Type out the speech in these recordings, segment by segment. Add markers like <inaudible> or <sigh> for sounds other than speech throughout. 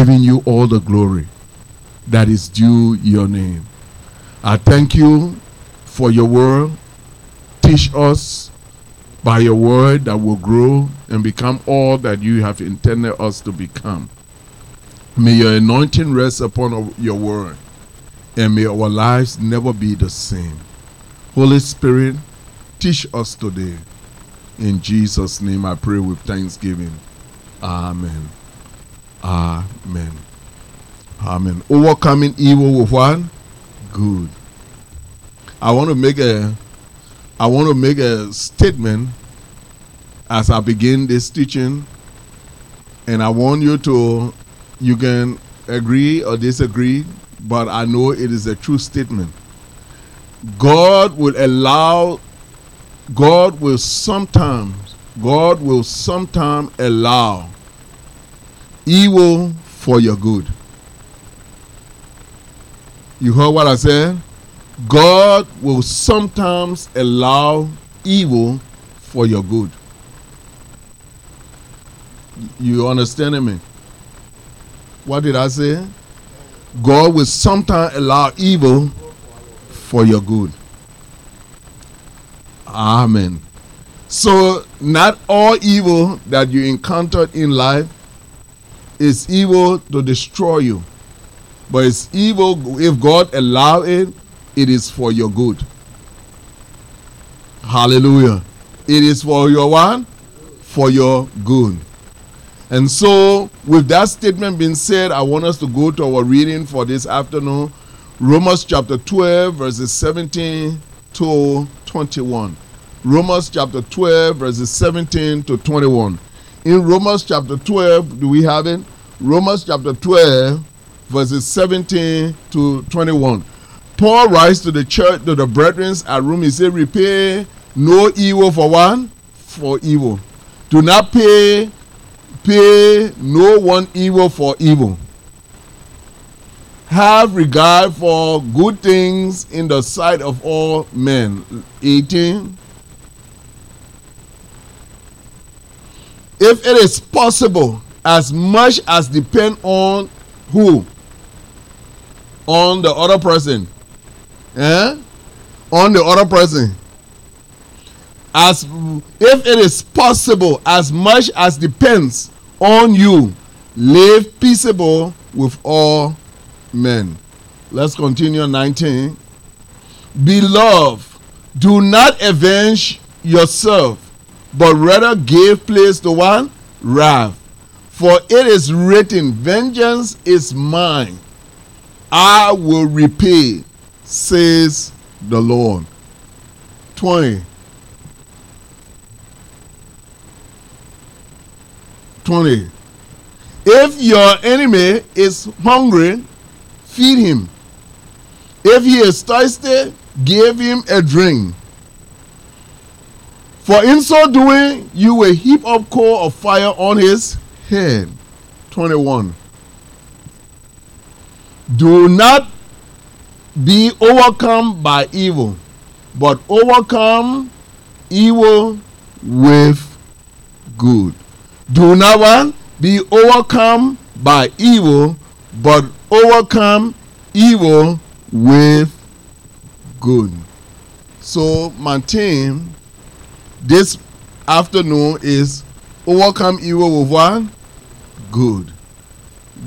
giving you all the glory that is due your name. I thank you for your word. Teach us by your word that will grow and become all that you have intended us to become. May your anointing rest upon your word and may our lives never be the same. Holy Spirit, teach us today. In Jesus' name I pray with thanksgiving. Amen. Amen. Amen. Overcoming evil with what? Good. I want to make a I want to make a statement as I begin this teaching and I want you to you can agree or disagree, but I know it is a true statement. God will allow God will sometimes God will sometimes allow evil for your good. You heard what I said? God will sometimes allow evil for your good. You understanding me? What did I say? God will sometimes allow evil for your good. Amen. So, not all evil that you encountered in life is evil to destroy you. But it's evil if God allow it, it is for your good. Hallelujah. It is for your one, For your good. And so, with that statement being said, I want us to go to our reading for this afternoon. Romans chapter 12, verses 17 to 21. Romans chapter 12, verses 17 to 21. In Romans chapter 12, do we have it? Romans chapter 12, verses 17 to 21. Paul writes to the church, to the brethren at Rome, he said, Repay no evil for one, for evil. Do not pay, pay no one evil for evil. Have regard for good things in the sight of all men. 18. If it is possible, as much as depend on who? On the other person. Eh? On the other person. As if it is possible, as much as depends on you, live peaceable with all men. Let's continue 19. Beloved, do not avenge yourself, but rather give place to one wrath. For it is written, Vengeance is mine, I will repay, says the Lord. 20. 20. If your enemy is hungry, feed him. If he is thirsty, give him a drink. For in so doing, you will heap up coal of fire on his head. 21. Do not be overcome by evil, but overcome evil with good. Do not want be overcome by evil, but overcome evil with good. So, theme this afternoon is overcome evil with what? Good.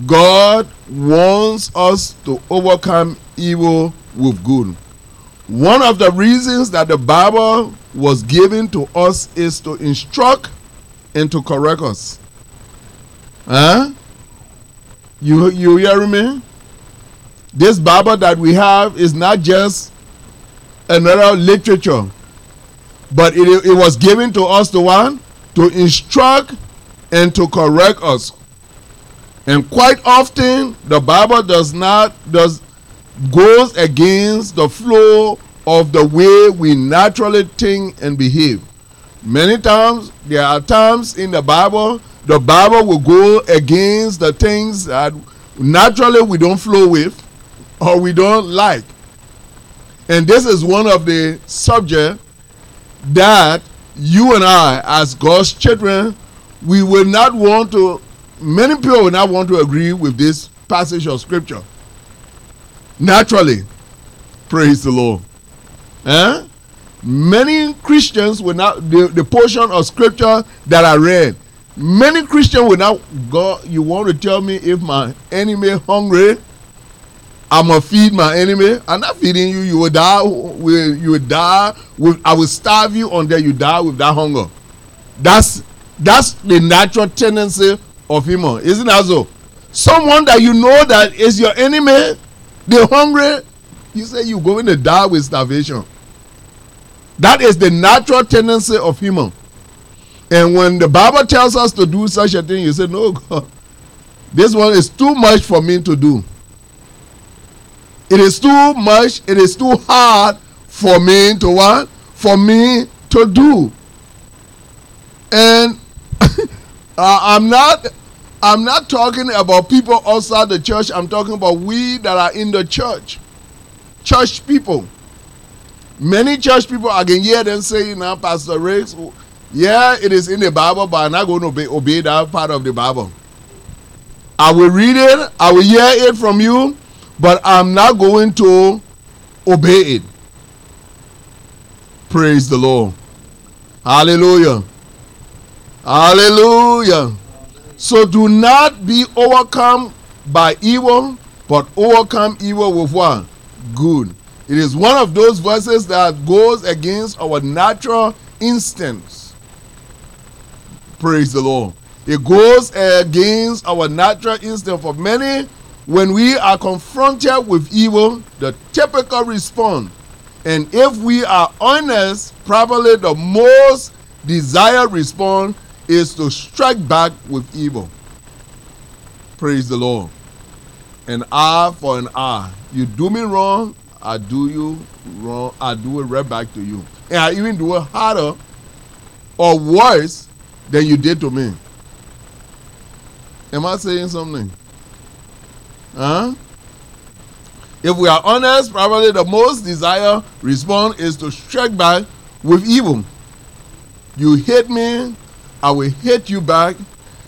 God wants us to overcome evil with good. One of the reasons that the Bible was given to us is to instruct and to correct us. Huh? You, you hear me? This Bible that we have is not just another literature, but it, it was given to us to one to instruct and to correct us. And quite often the Bible does not does goes against the flow of the way we naturally think and behave. Many times there are times in the Bible the Bible will go against the things that naturally we don't flow with or we don't like. And this is one of the subjects that you and I, as God's children, we will not want to many people will not want to agree with this passage of scripture. Naturally, praise the Lord. Eh? Many Christians will not the, the portion of scripture that I read. Many Christians will not go. You want to tell me if my enemy hungry? I'm gonna feed my enemy. I'm not feeding you. You will die. You will die. I will starve you until you die with that hunger. That's that's the natural tendency of human, isn't that so? Someone that you know that is your enemy, they're hungry. You say you're going to die with starvation. That is the natural tendency of human. And when the Bible tells us to do such a thing, you say, No, God, this one is too much for me to do. It is too much, it is too hard for me to what? For me to do. And <laughs> I'm not I'm not talking about people outside the church. I'm talking about we that are in the church. Church people. Many church people, I can hear them saying now, Pastor Riggs, oh, yeah, it is in the Bible, but I'm not going to obey, obey that part of the Bible. I will read it, I will hear it from you, but I'm not going to obey it. Praise the Lord. Hallelujah. Hallelujah. So do not be overcome by evil, but overcome evil with what? Good. It is one of those verses that goes against our natural instincts. Praise the Lord. It goes against our natural instinct. For many, when we are confronted with evil, the typical response, and if we are honest, probably the most desired response is to strike back with evil. Praise the Lord. An eye for an eye. You do me wrong, I do you wrong, I do it right back to you. And I even do it harder or worse than you did to me. Am I saying something? Huh? If we are honest, probably the most desired response is to strike back with evil. You hit me, I will hit you back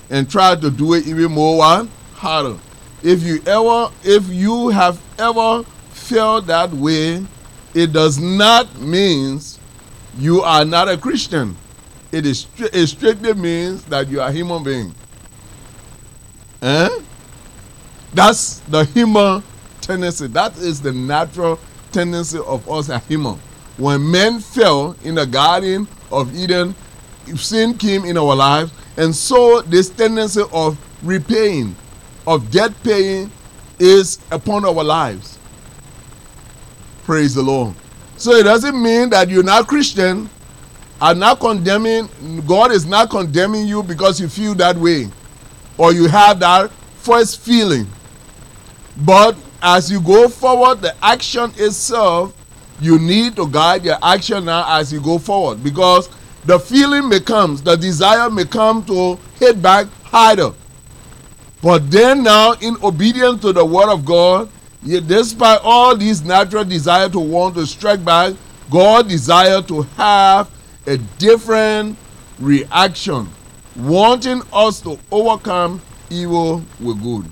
and try to do it even more what? harder. If you ever, if you have ever felt that way, it does not mean you are not a Christian. It is it strictly means that you are a human being. Eh? That's the human tendency. That is the natural tendency of us as human. When men fell in the Garden of Eden, sin came in our lives, and so this tendency of repaying, of debt paying, is upon our lives. Praise the Lord. So it doesn't mean that you're not Christian. I'm not condemning, God is not condemning you because you feel that way or you have that first feeling. But as you go forward, the action itself, you need to guide your action now as you go forward because the feeling may come, the desire may come to hit back harder. But then now, in obedience to the word of God, despite all these natural desire to want to strike back, God desire to have a different reaction, wanting us to overcome evil with good.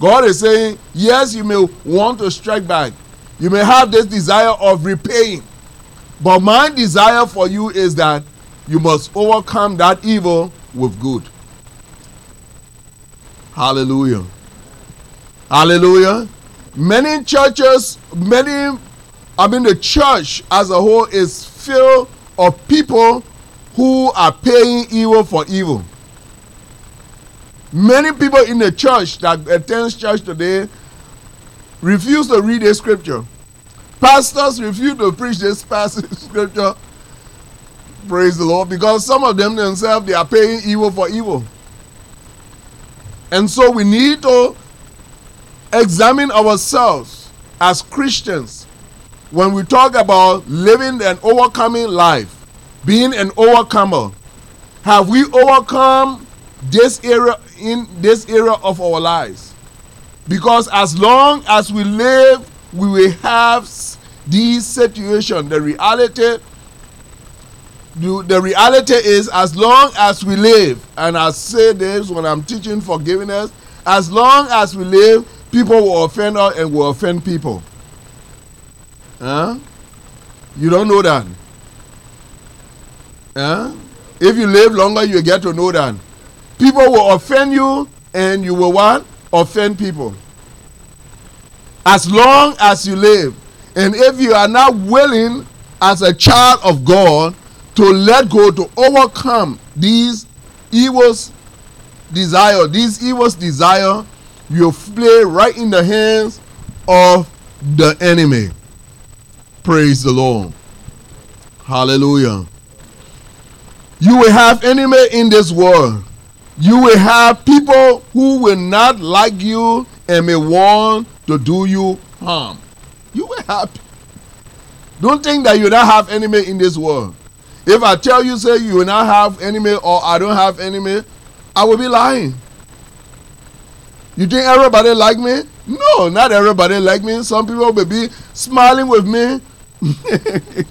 God is saying, yes, you may want to strike back. You may have this desire of repaying. But my desire for you is that you must overcome that evil with good. Hallelujah. Hallelujah. Many churches, many, I mean, the church as a whole is filled of people who are paying evil for evil. Many people in the church that attends church today refuse to read the scripture. Pastors refuse to preach this passage scripture Praise the Lord. Because some of them themselves, they are paying evil for evil. And so we need to examine ourselves as Christians when we talk about living an overcoming life, being an overcomer. Have we overcome this area in this area of our lives? Because as long as we live, we will have this situation. The reality the, the reality is as long as we live, and I say this when I'm teaching forgiveness, as long as we live, people will offend us and will offend people. Huh? You don't know that. Huh? If you live longer, you get to know that. People will offend you and you will what? Offend people. As long as you live. And if you are not willing as a child of God to let go, to overcome these evils desire, these evils desire, you play right in the hands of the enemy. Praise the Lord. Hallelujah. You will have enemy in this world. You will have people who will not like you and may want to do you harm. You will have. Don't think that you don't have enemy in this world. If I tell you, say you will not have enemy or I don't have enemy, I will be lying. You think everybody like me? No, not everybody like me. Some people will be smiling with me. <laughs>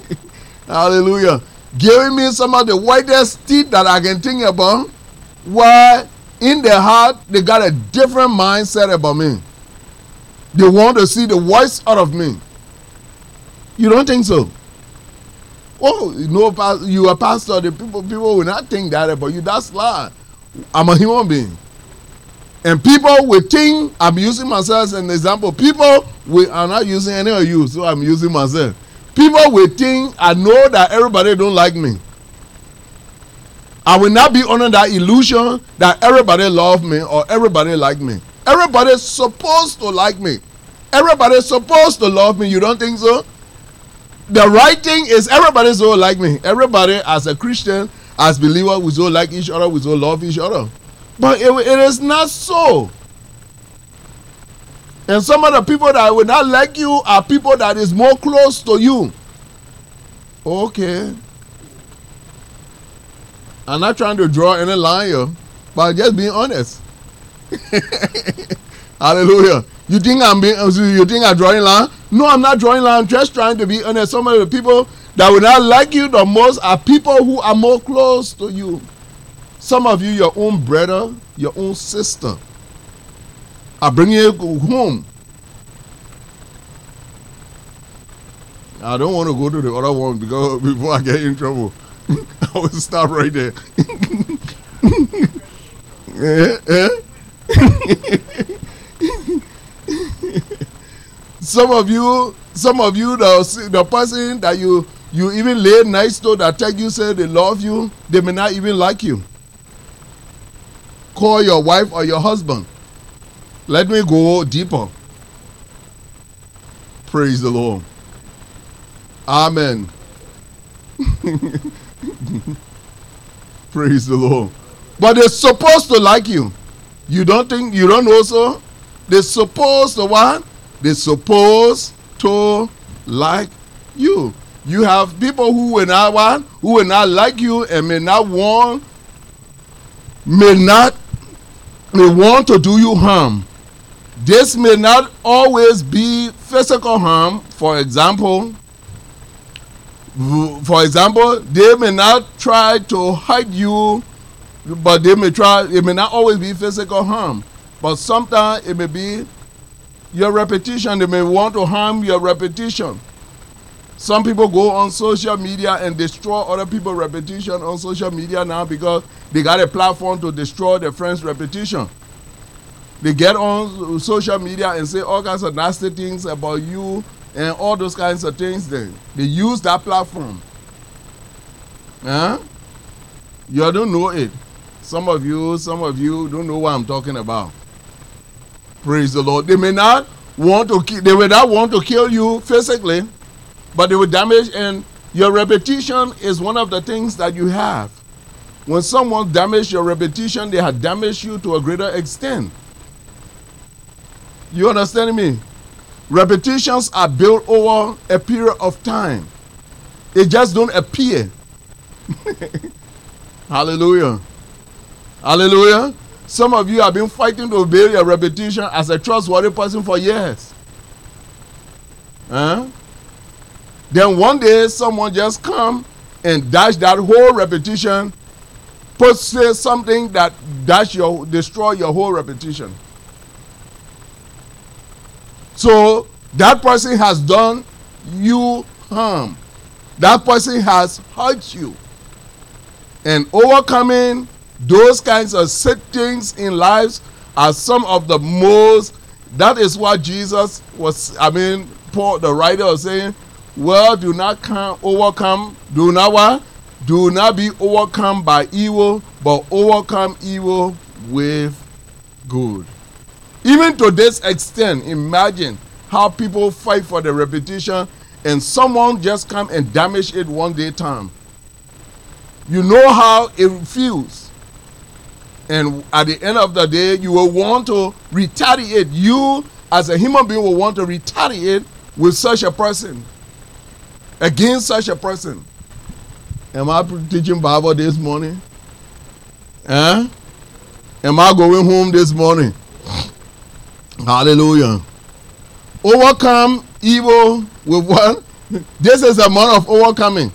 Hallelujah. Giving me some of the whitest teeth that I can think about. Why in their heart they got a different mindset about me. They want to see the worst out of me. You don't think so? Oh, you know, you are pastor. The people, people will not think that about you. That's lie. I'm a human being. And people will think I'm using myself as an example. People will, I'm not using any of you, so I'm using myself. People will think I know that everybody don't like me. I will not be under that illusion that everybody love me or everybody like me. Everybody's supposed to like me. Everybody's supposed to love me. You don't think so? The right thing is everybody's so like me. Everybody as a Christian, as believer, we so like each other, we so love each other. But it, it is not so. And some of the people that will not like you are people that is more close to you. Okay. I'm not trying to draw any line but just being honest. <laughs> Hallelujah. You think I'm being you think I'm drawing line? No, I'm not drawing line. I'm just trying to be honest. Some of the people that will not like you the most are people who are more close to you. Some of you, your own brother, your own sister, are bringing you home. I don't want to go to the other one because <laughs> before I get in trouble, <laughs> <laughs> Stop right there. some of you, some of you, the, the person that you you even lay nice to that tell you say they love you, they may not even like you call your wife or your husband. Let me go deeper. Praise the Lord. Amen. <laughs> <laughs> Praise the Lord. But they're supposed to like you. You don't think, you don't know so? They're supposed to what? They're supposed to like you. You have people who will not want, who will not like you and may not want, may not may want to do you harm. This may not always be physical harm. For example, for example, they may not try to hurt you, but they may try, it may not always be physical harm. But sometimes it may be your reputation. They may want to harm your reputation. Some people go on social media and destroy other people's reputation on social media now because they got a platform to destroy their friend's reputation. They get on social media and say all kinds of nasty things about you and all those kinds of things. Then they use that platform. Huh? You don't know it. Some of you, some of you don't know what I'm talking about. Praise the Lord. They may not want to kill, they may not want to kill you physically, but they will damage and your repetition is one of the things that you have. When someone damaged your reputation, they have damaged you to a greater extent. You understand me? Repetitions are built over a period of time. They just don't appear. <laughs> Hallelujah. Hallelujah. Some of you have been fighting to build your repetition as a trustworthy person for years. Huh? Then one day someone just come and dash that whole repetition, put say something that dash your destroy your whole repetition. So that person has done you harm. That person has hurt you. And overcoming those kinds of things in lives are some of the most that is what Jesus was I mean Paul the writer was saying well do not come overcome do not what do not be overcome by evil but overcome evil with good even to this extent imagine how people fight for the repetition and someone just come and damage it one day time. You know how it feels. And at the end of the day you will want to retaliate. You as a human being will want to retaliate with such a person against such a person. Am i teaching bible this morning? Eh am i going home this morning hallelujah overcome evil with what this is a month of overcoming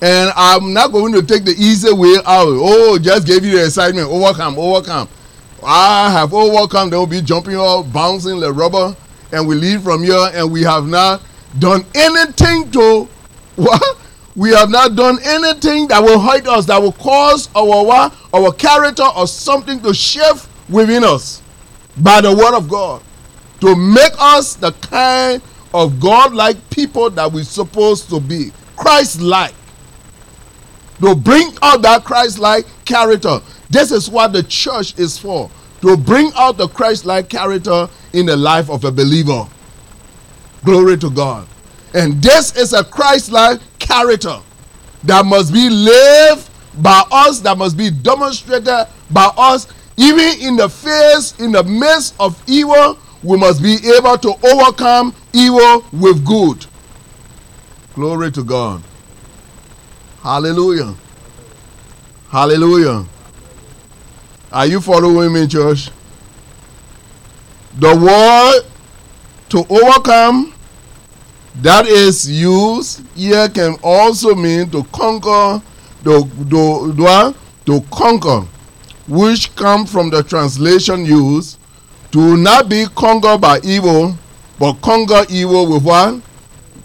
and I'm not going to take the easy way out. Oh, just gave you the excitement. Overcome, overcome. I have overcome. They will be jumping off, bouncing the rubber, and we leave from here, and we have not done anything to <laughs> what? We have not done anything that will hurt us, that will cause our what? Our character or something to shift within us by the word of God to make us the kind of God-like people that we're supposed to be, Christ-like to bring out that Christ like character. This is what the church is for to bring out the Christ like character in the life of a believer. Glory to God. And this is a Christ like character that must be lived by us, that must be demonstrated by us, even in the face, in the midst of evil. We must be able to overcome evil with good. Glory to God. Hallelujah. Hallelujah. Are you following me, church? The word to overcome that is used here can also mean to conquer, the, the, the, to conquer, which come from the translation used to not be conquered by evil, but conquer evil with what?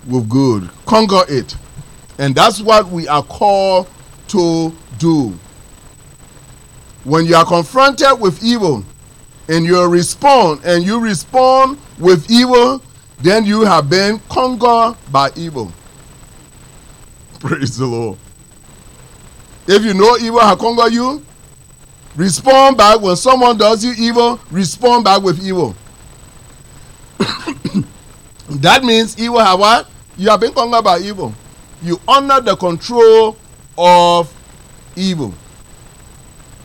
With good. Conquer it. And that's what we are called to do. When you are confronted with evil and you respond, and you respond with evil, then you have been conquered by evil. <laughs> Praise the Lord. If you know evil has conquered you, respond back when someone does you evil, respond back with evil. <coughs> that means evil have what? You have been conquered by evil you honor the control of evil.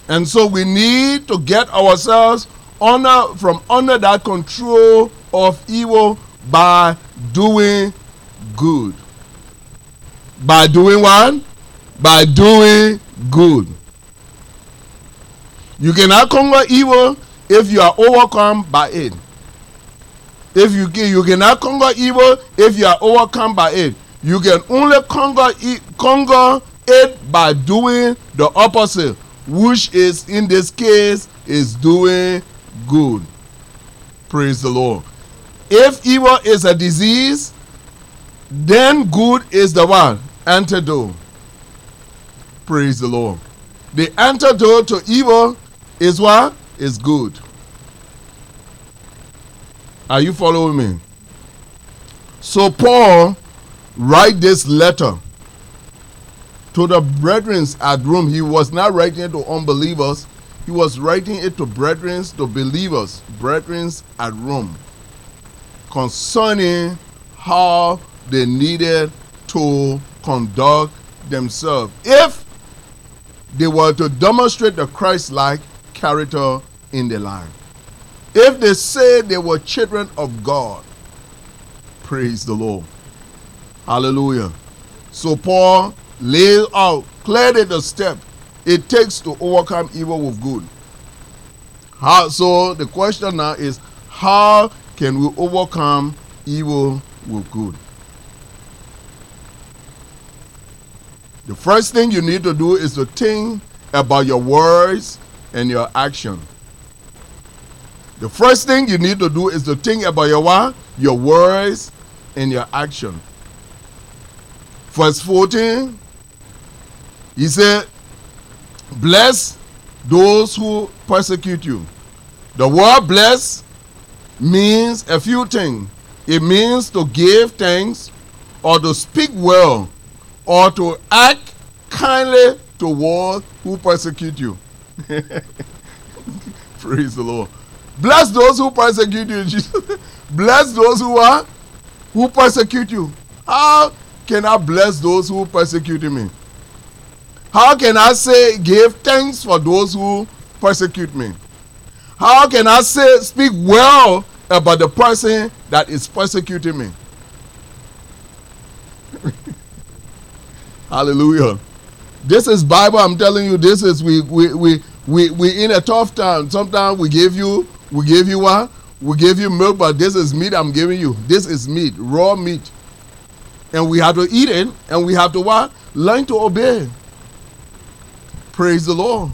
And so we need to get ourselves honor from under that control of evil by doing good. By doing what? By doing good. You cannot conquer evil if you are overcome by it. If you, can, you cannot conquer evil if you are overcome by it. You can only conquer it, conquer it by doing the opposite, which is in this case is doing good. Praise the Lord. If evil is a disease, then good is the one antidote. Praise the Lord. The antidote to evil is what? Is good. Are you following me? So Paul write this letter to the brethren at Rome. He was not writing it to unbelievers, he was writing it to brethren, to believers, brethren at Rome, concerning how they needed to conduct themselves if they were to demonstrate the Christ like character in the life. If they say they were children of God, praise the Lord. Hallelujah. So Paul laid out clearly the step it takes to overcome evil with good. How, so the question now is how can we overcome evil with good? The first thing you need to do is to think about your words and your action. The first thing you need to do is to think about your what? Your words and your action. Verse 14, he said, Bless those who persecute you. The word bless means a few things. It means to give thanks or to speak well or to act kindly toward who persecute you. <laughs> Praise the Lord. Bless those who persecute you. <laughs> bless those who are who persecute you. How can I bless those who persecute me? How can I say give thanks for those who persecute me? How can I say speak well about the person that is persecuting me? <laughs> Hallelujah. This is Bible. I'm telling you, this is we we we we we in a tough time. Sometimes we give you we give you what? We give you milk, but this is meat I'm giving you. This is meat, raw meat. And we have to eat it, and we have to what? Learn to obey. Praise the Lord.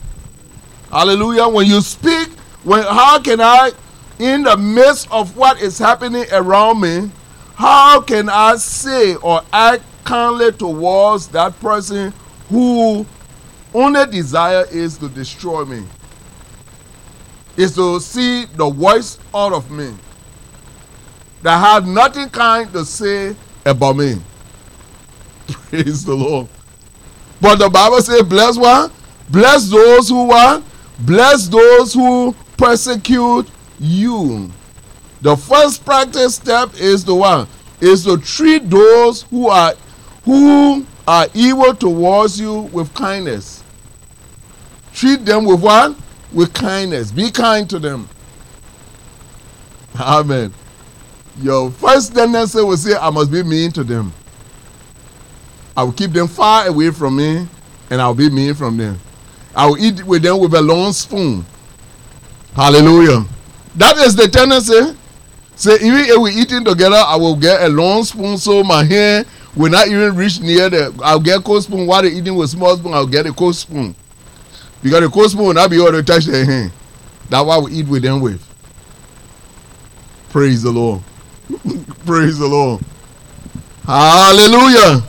Hallelujah. When you speak, when how can I, in the midst of what is happening around me, how can I say or act kindly towards that person who only desire is to destroy me? Is to see the worst out of me. That have nothing kind to say about me. <laughs> Praise the Lord. But the Bible says, bless one, Bless those who what? Bless those who persecute you. The first practice step is the one is to treat those who are who are evil towards you with kindness. Treat them with what? With kindness. Be kind to them. Amen. Your first tendency will say, I must be mean to them. I will keep them far away from me and I'll be mean from them. I will eat with them with a long spoon. Hallelujah. That is the tendency. Say, even if we're eating together, I will get a long spoon so my hand will not even reach near the. I'll get a cold spoon while they're eating with small spoon. I'll get a cold spoon. Because the cold spoon will not be able to touch their hand. That's why we eat with them with. Praise the Lord. <laughs> Praise the Lord. Hallelujah.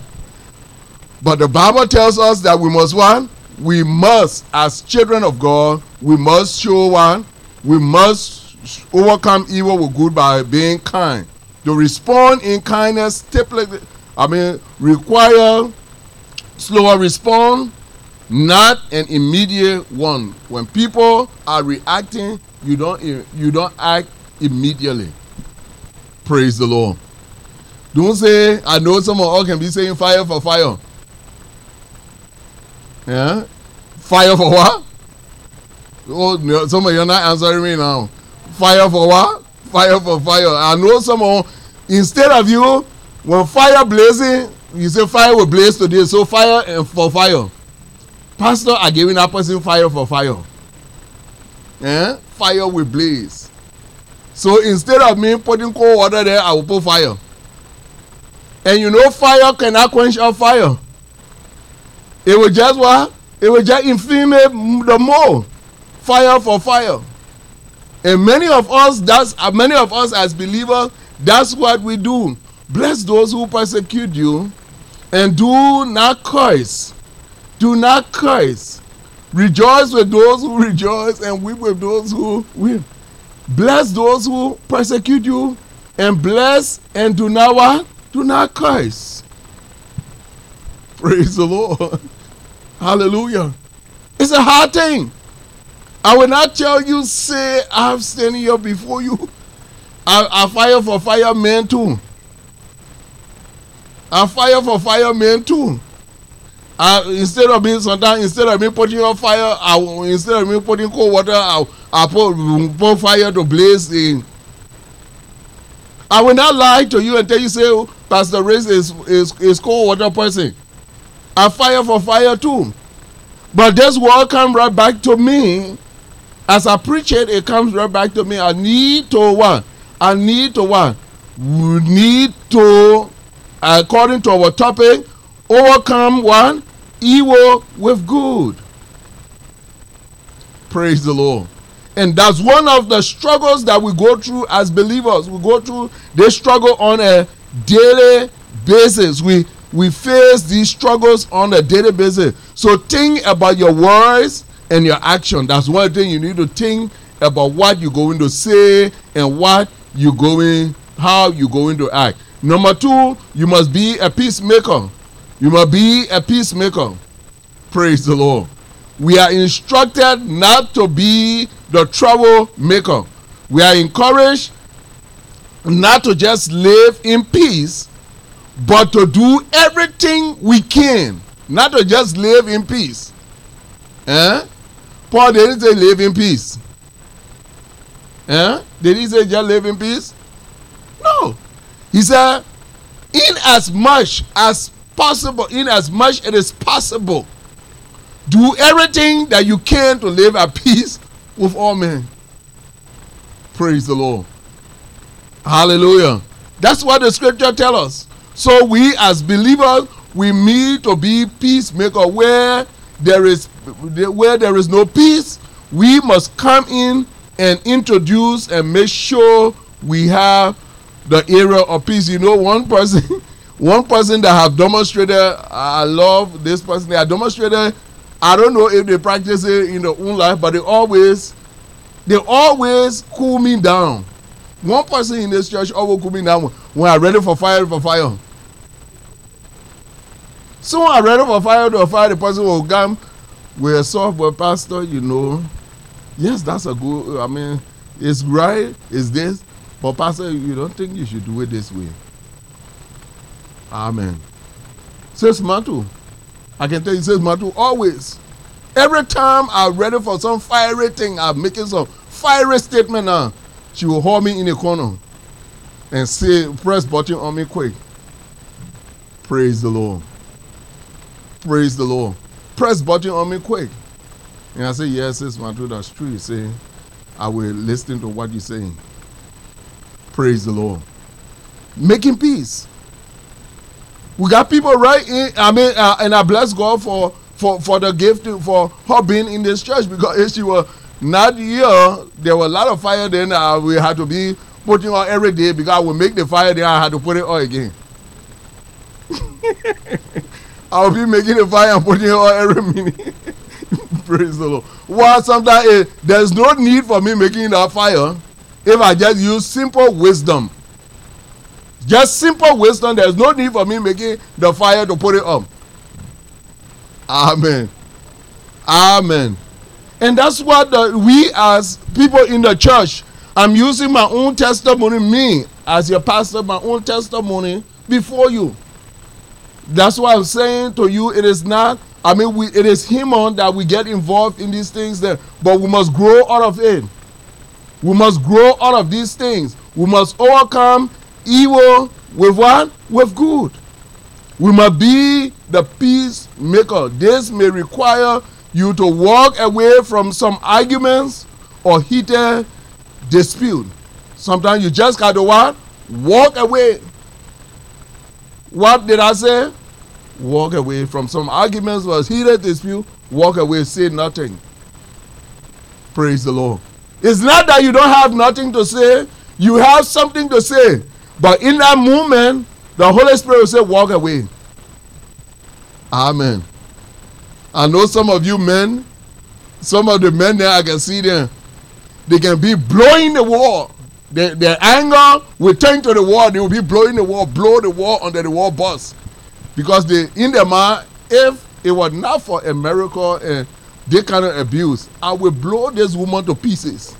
But the Bible tells us that we must what? We must, as children of God, we must show one. We must overcome evil with good by being kind. To respond in kindness, typically, I mean, require slower response, not an immediate one. When people are reacting, you don't you don't act immediately. Praise the Lord. Don't say, I know some of us can be saying fire for fire. Yeah? Fire for what? Oh, no, some of you are not answering me now. Fire for what? Fire for fire. I know someone, instead of you, when fire blazing, you say fire will blaze today, so fire and for fire. Pastor are giving that person fire for fire. Yeah? Fire will blaze. So instead of me putting cold water there, I will put fire. And you know fire cannot quench a fire. It will just what? It will just inflame the more. Fire for fire. And many of us, that's uh, many of us as believers, that's what we do. Bless those who persecute you, and do not curse. Do not curse. Rejoice with those who <laughs> rejoice, and weep with those who weep. Bless those who persecute you, and bless and do not what? Do not curse. Praise the Lord. <laughs> Hallelujah. It's a hard thing. I will not tell you, say, I'm standing here before you. I, I fire for fire, firemen too. I fire for fire, firemen too. I, instead of being sometimes instead of me putting on fire, I instead of me putting cold water, I, I put, put fire to blaze in. I will not lie to you and tell you, say, oh, Pastor Race is, is, is cold water person. I fire for fire too. But this word come right back to me. As I preach it, it comes right back to me. I need to what? I need to what? We need to, according to our topic, overcome one evil with good. Praise the Lord. And that's one of the struggles that we go through as believers. We go through this struggle on a daily basis. We we face these struggles on a daily basis. So think about your words and your action. That's one thing you need to think about what you're going to say and what you're going, how you're going to act. Number two, you must be a peacemaker. You must be a peacemaker. Praise the Lord. We are instructed not to be the troublemaker. We are encouraged not to just live in peace, but to do everything we can. Not to just live in peace. Eh? Paul didn't say live in peace. Eh? Did he say just live in peace? No. He said, in as much as possible, in as much as it is possible, do everything that you can to live at peace with all men. Praise the Lord. Hallelujah. That's what the scripture tells us. So we as believers, we need to be peacemaker where there is where there is no peace, we must come in and introduce and make sure we have the area of peace. You know, one person, <laughs> one person that have demonstrated, I love this person. They have demonstrated. I don't know if they practice it in their own life, but they always, they always cool me down. One person in this church always cool me down when I'm ready for fire for fire. So I'm ready for fire to fire. The person will come with a software pastor. You know, yes, that's a good. I mean, it's right. It's this. But pastor, you don't think you should do it this way? Amen. Says Matu. I can tell you, says Matu always. Every time I'm ready for some fiery thing, I'm making some fiery statement now. She will hold me in a corner and say, press button on me quick. Praise the Lord. Praise the Lord. Press button on me quick. And I say, yes, it's Matu, that's true. You say, I will listen to what you're saying. Praise the Lord. Making peace. We got people right in, I mean, uh, and I bless God for, for, for the gift, for her being in this church because if she was not here, there was a lot of fire then uh, we had to be putting on every day because we make the fire then I had to put it on again. <laughs> I'll be making the fire and putting it on every minute. <laughs> Praise the Lord. Well, sometimes eh, there's no need for me making that fire if I just use simple wisdom. Just simple wisdom. There's no need for me making the fire to put it up. Amen. Amen. And that's what the, we as people in the church, I'm using my own testimony, me as your pastor, my own testimony before you. That's why I'm saying to you, it is not, I mean, we, it is him on that we get involved in these things, there, but we must grow out of it. We must grow all of these things. We must overcome evil with what? With good. We must be the peacemaker. This may require you to walk away from some arguments or heated dispute. Sometimes you just got to what? Walk away. What did I say? Walk away from some arguments or heated dispute. Walk away, say nothing. Praise the Lord. It's not that you don't have nothing to say, you have something to say. But in that moment, the Holy Spirit will say, Walk away. Amen. I know some of you men, some of the men there, I can see them, they can be blowing the wall. Their, their anger will turn to the wall. They will be blowing the wall, blow the wall under the wall bus. Because they, in their mind, if it was not for a miracle they cannot abuse, I will blow this woman to pieces.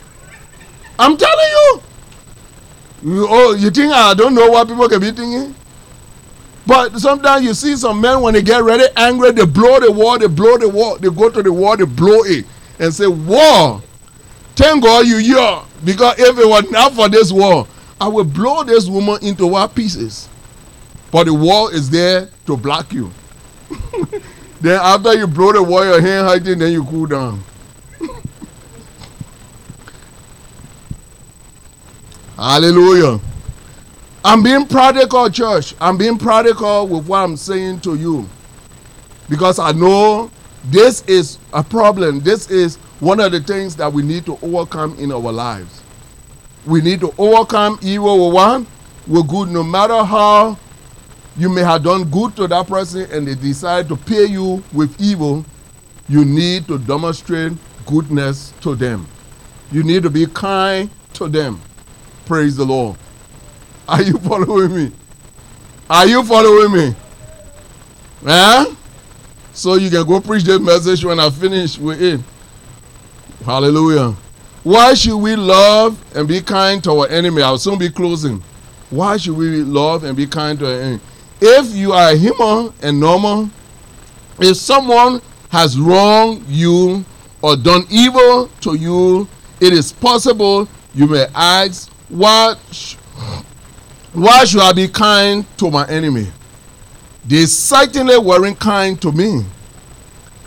I'm telling you. you. Oh, you think I don't know what people can be thinking? But sometimes you see some men when they get ready, angry, they blow the wall, they blow the wall, they go to the wall, they blow it, and say, War. Thank God you here. Because if it not for this war, I will blow this woman into what pieces. But the wall is there to block you. <laughs> Then after you blow the wire, your hand hiding, then you cool down. Hallelujah. I'm being practical, church. I'm being practical with what I'm saying to you. Because I know this is a problem. This is one of the things that we need to overcome in our lives. We need to overcome evil with one, with good, no matter how you may have done good to that person and they decide to pay you with evil, you need to demonstrate goodness to them. You need to be kind to them. Praise the Lord. Are you <laughs> following me? Are you following me? Eh? So you can go preach this message when I finish with it. Hallelujah. Why should we love and be kind to our enemy? I'll soon be closing. Why should we love and be kind to our enemy? If you are human and normal, if someone has wronged you or done evil to you, it is possible you may ask, why, why should I be kind to my enemy? They certainly weren't kind to me.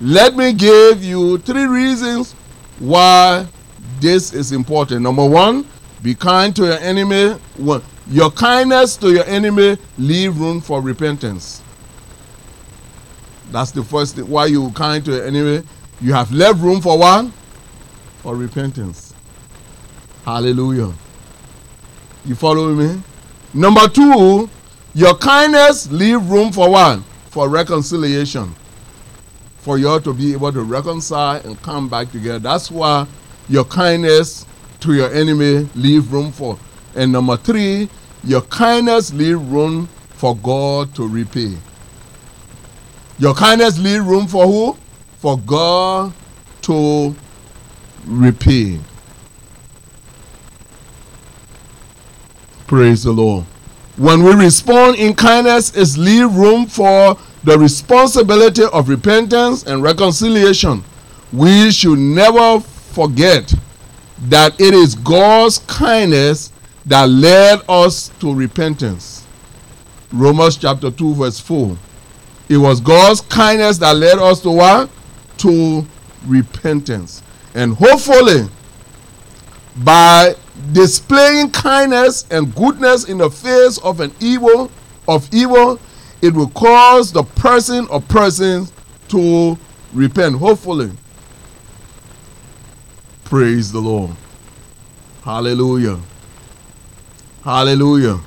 Let me give you three reasons why this is important. Number one, be kind to your enemy. Your kindness to your enemy leave room for repentance. That's the first thing. Why you kind to your enemy? You have left room for one, For repentance. Hallelujah. You follow me? Number two, your kindness leave room for one, For reconciliation. For you to be able to reconcile and come back together. That's why your kindness to your enemy leave room for. And number three, your kindness leave room for God to repay. Your kindness leave room for who? For God to repay. Praise the Lord. When we respond in kindness, is leave room for the responsibility of repentance and reconciliation. We should never forget that it is God's kindness that led us to repentance. Romans chapter 2, verse 4. It was God's kindness that led us to what? To repentance. And hopefully, by displaying kindness and goodness in the face of an evil of evil, it will cause the person or persons to repent. Hopefully. Praise the Lord. Hallelujah. Hallelujah.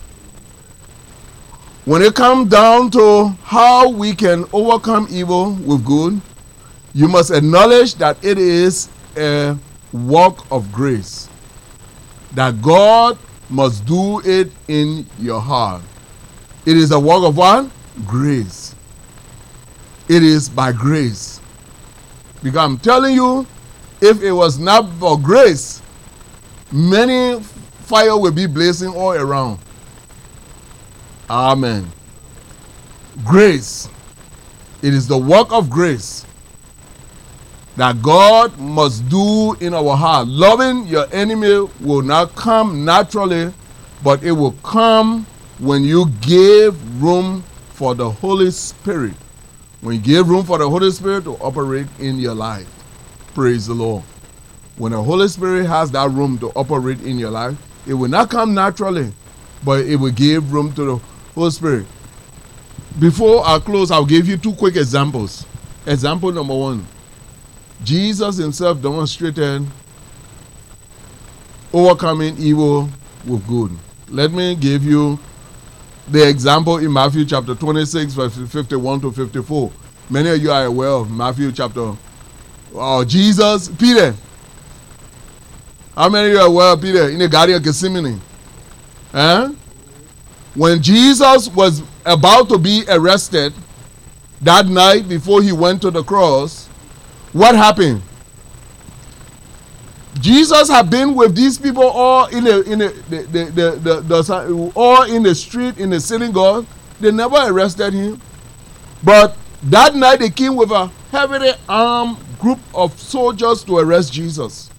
When it comes down to how we can overcome evil with good, you must acknowledge that it is a work of grace. That God must do it in your heart. It is a work of what? Grace. It is by grace. Because I'm telling you, if it was not for grace, many fire will be blazing all around. Amen. Grace. It is the work of grace that God must do in our heart. Loving your enemy will not come naturally, but it will come when you give room for the Holy Spirit. When you give room for the Holy Spirit to operate in your life. Praise the Lord. When the Holy Spirit has that room to operate in your life, it will not come naturally, but it will give room to the Holy Spirit. Before I close, I'll give you two quick examples. Example number one Jesus himself demonstrated overcoming evil with good. Let me give you the example in Matthew chapter 26, verse 51 to 54. Many of you are aware of Matthew chapter. Oh, Jesus, Peter. How many of you are of Peter in the Garden of Gethsemane? Eh? When Jesus was about to be arrested that night before he went to the cross, what happened? Jesus had been with these people all in the in the, the, the, the, the all in the street in the synagogue. They never arrested him, but that night they came with a heavily armed group of soldiers to arrest Jesus.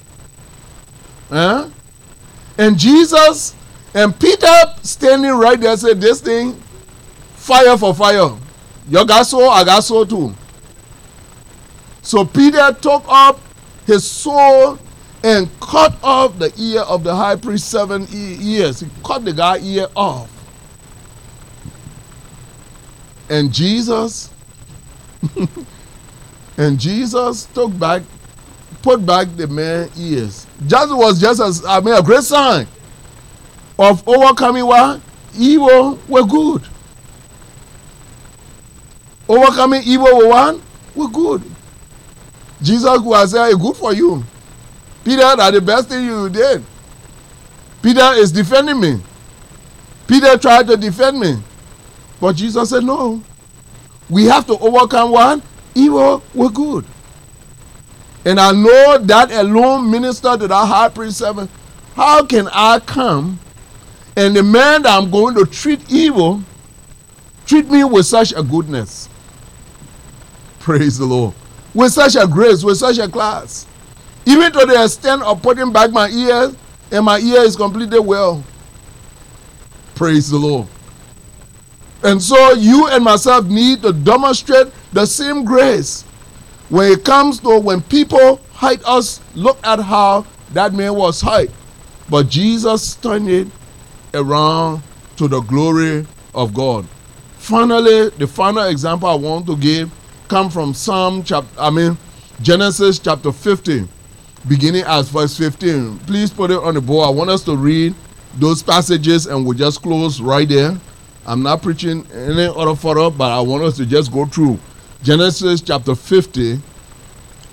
Huh? And Jesus and Peter standing right there said, This thing, fire for fire. You got so, I got so too. So Peter took up his sword and cut off the ear of the high priest seven ears. He cut the guy ear off. And Jesus <laughs> and Jesus took back, put back the man's ears. Just was just as I mean a great sign of overcoming what evil were good. Overcoming evil with what? Were good. Jesus was saying, good for you. Peter, that the best thing you did. Peter is defending me. Peter tried to defend me. But Jesus said, no. We have to overcome what? Evil with good. And I know that alone minister to that high priest seven. How can I come and the man that I'm going to treat evil treat me with such a goodness? Praise the Lord. With such a grace, with such a class. Even to the extent of putting back my ears, and my ear is completely well. Praise the Lord. And so you and myself need to demonstrate the same grace when it comes to when people hide us. Look at how that man was hide. But Jesus turned it around to the glory of God. Finally, the final example I want to give come from Psalm chapter, I mean, Genesis chapter 15, beginning at verse 15. Please put it on the board. I want us to read those passages and we'll just close right there. I'm not preaching any other further, but I want us to just go through Genesis chapter 50,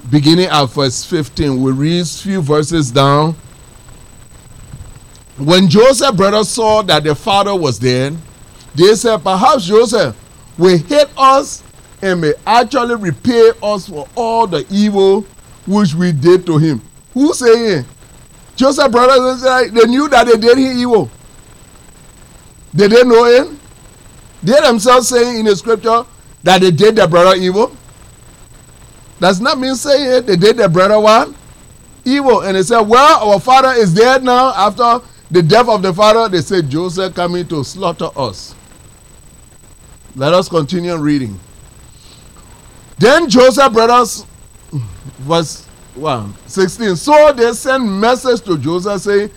beginning at verse 15. We read a few verses down. When Joseph's brothers saw that their father was dead, they said, Perhaps Joseph will hate us and may actually repay us for all the evil which we did to him. Who saying? Joseph's brothers they knew that they did him evil. They didn't know him. They themselves saying in the scripture that they did their brother evil. Does not mean saying they did their brother one Evil. And they said, Well, our father is dead now. After the death of the father, they said Joseph coming to slaughter us. Let us continue reading. Then Joseph brothers, verse 1, 16. So they sent message to Joseph saying,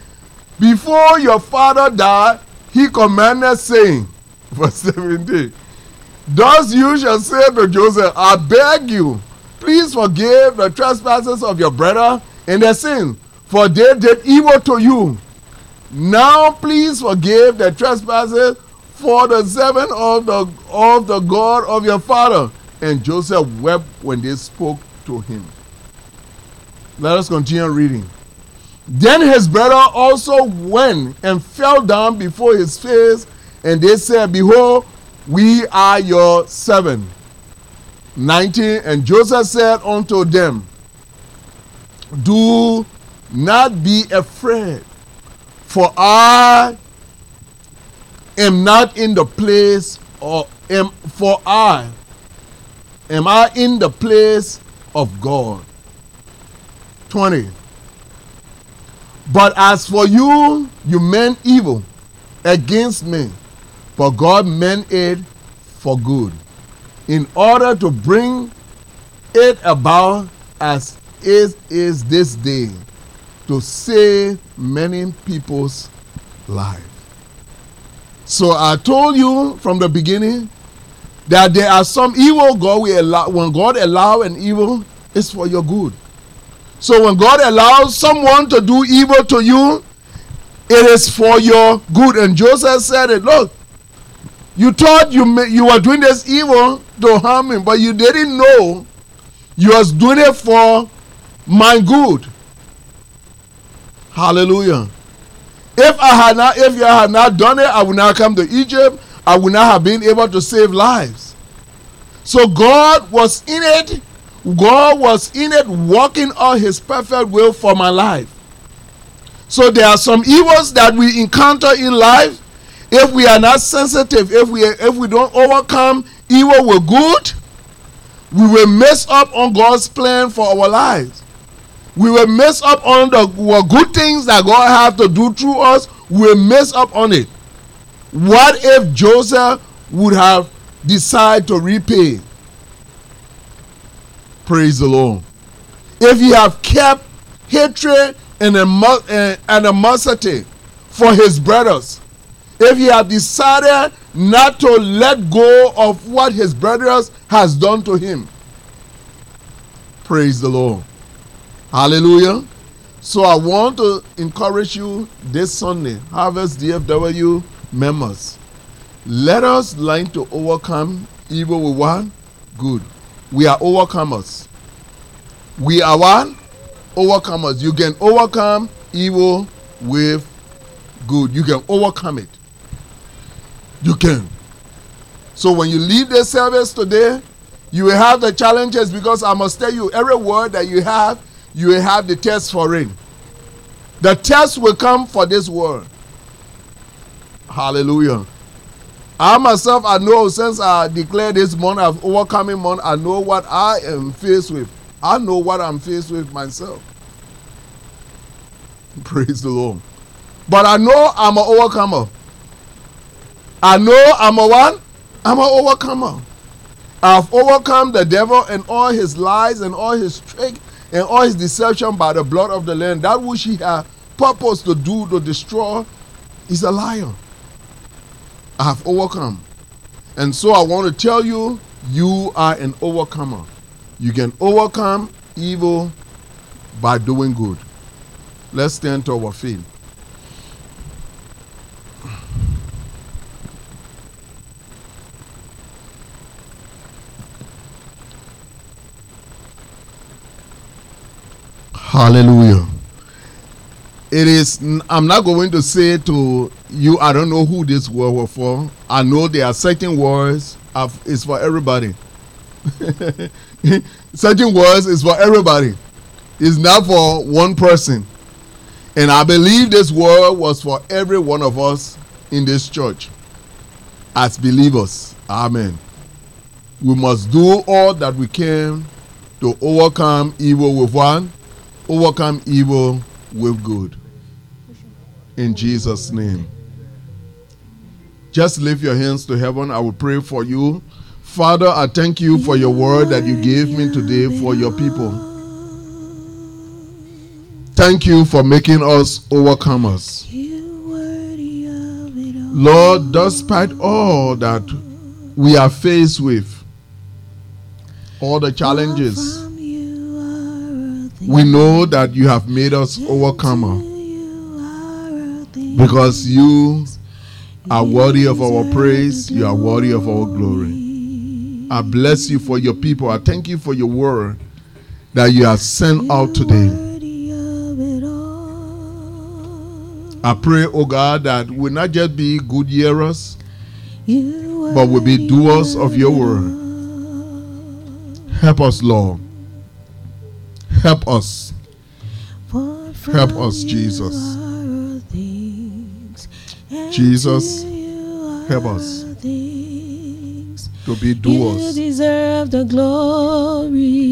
Before your father died, he commanded, saying, verse 17, Thus you shall say to Joseph, I beg you, please forgive the trespasses of your brother and their sins, for they did evil to you. Now please forgive the trespasses for the servant of the, of the God of your father and Joseph wept when they spoke to him. Let us continue reading. Then his brother also went and fell down before his face, and they said, Behold, we are your servant. 19. And Joseph said unto them, Do not be afraid, for I am not in the place or am for I Am I in the place of God? 20. But as for you, you meant evil against me, but God meant it for good, in order to bring it about as it is this day, to save many people's lives. So I told you from the beginning that there are some evil God will allow. When God allow an evil, it's for your good. So when God allows someone to do evil to you, it is for your good. And Joseph said it. Look, you thought you you were doing this evil to harm him, but you didn't know you was doing it for my good. Hallelujah. If I had not, if you had not done it, I would not come to Egypt. I would not have been able to save lives. So God was in it. God was in it, working on His perfect will for my life. So there are some evils that we encounter in life. If we are not sensitive, if we if we don't overcome evil with good, we will mess up on God's plan for our lives. We will mess up on the good things that God have to do through us. We will mess up on it. What if Joseph would have decided to repay? Praise the Lord. If he have kept hatred and animosity for his brothers, if he had decided not to let go of what his brothers has done to him. Praise the Lord. Hallelujah. So I want to encourage you this Sunday, Harvest DFW members. Let us learn to overcome evil with one good. We are overcomers. We are one overcomers. You can overcome evil with good. You can overcome it. You can. So when you leave the service today, you will have the challenges because I must tell you, every word that you have, you will have the test for it. The test will come for this word. Hallelujah. I myself, I know since I declared this month of overcoming month, I know what I am faced with. I know what I'm faced with myself. Praise the Lord. But I know I'm an overcomer. I know I'm a what? I'm an overcomer. I've overcome the devil and all his lies and all his trick and all his deception by the blood of the Lamb. That which he had purpose to do to destroy is a liar. I have overcome. And so I want to tell you, you are an overcomer. You can overcome evil by doing good. Let's stand to our feet. Hallelujah. It is, I'm not going to say to you, I don't know who this word was for. I know there are certain words, it's for everybody. <laughs> certain words is for everybody. It's not for one person. And I believe this word was for every one of us in this church as believers. Amen. We must do all that we can to overcome evil with one overcome evil with good. In Jesus' name. Just lift your hands to heaven. I will pray for you. Father, I thank you for your word that you gave me today for your people. Thank you for making us overcomers. Lord, despite all that we are faced with, all the challenges, we know that you have made us overcomer because you are worthy of our praise, you are worthy of our glory. I bless you for your people. I thank you for your word that you have sent out today. I pray, oh God, that we not just be good hearers, but we be doers of your word. Help us, Lord. Help us. Help us, Jesus. Jesus, help us to be doers. You deserve the glory.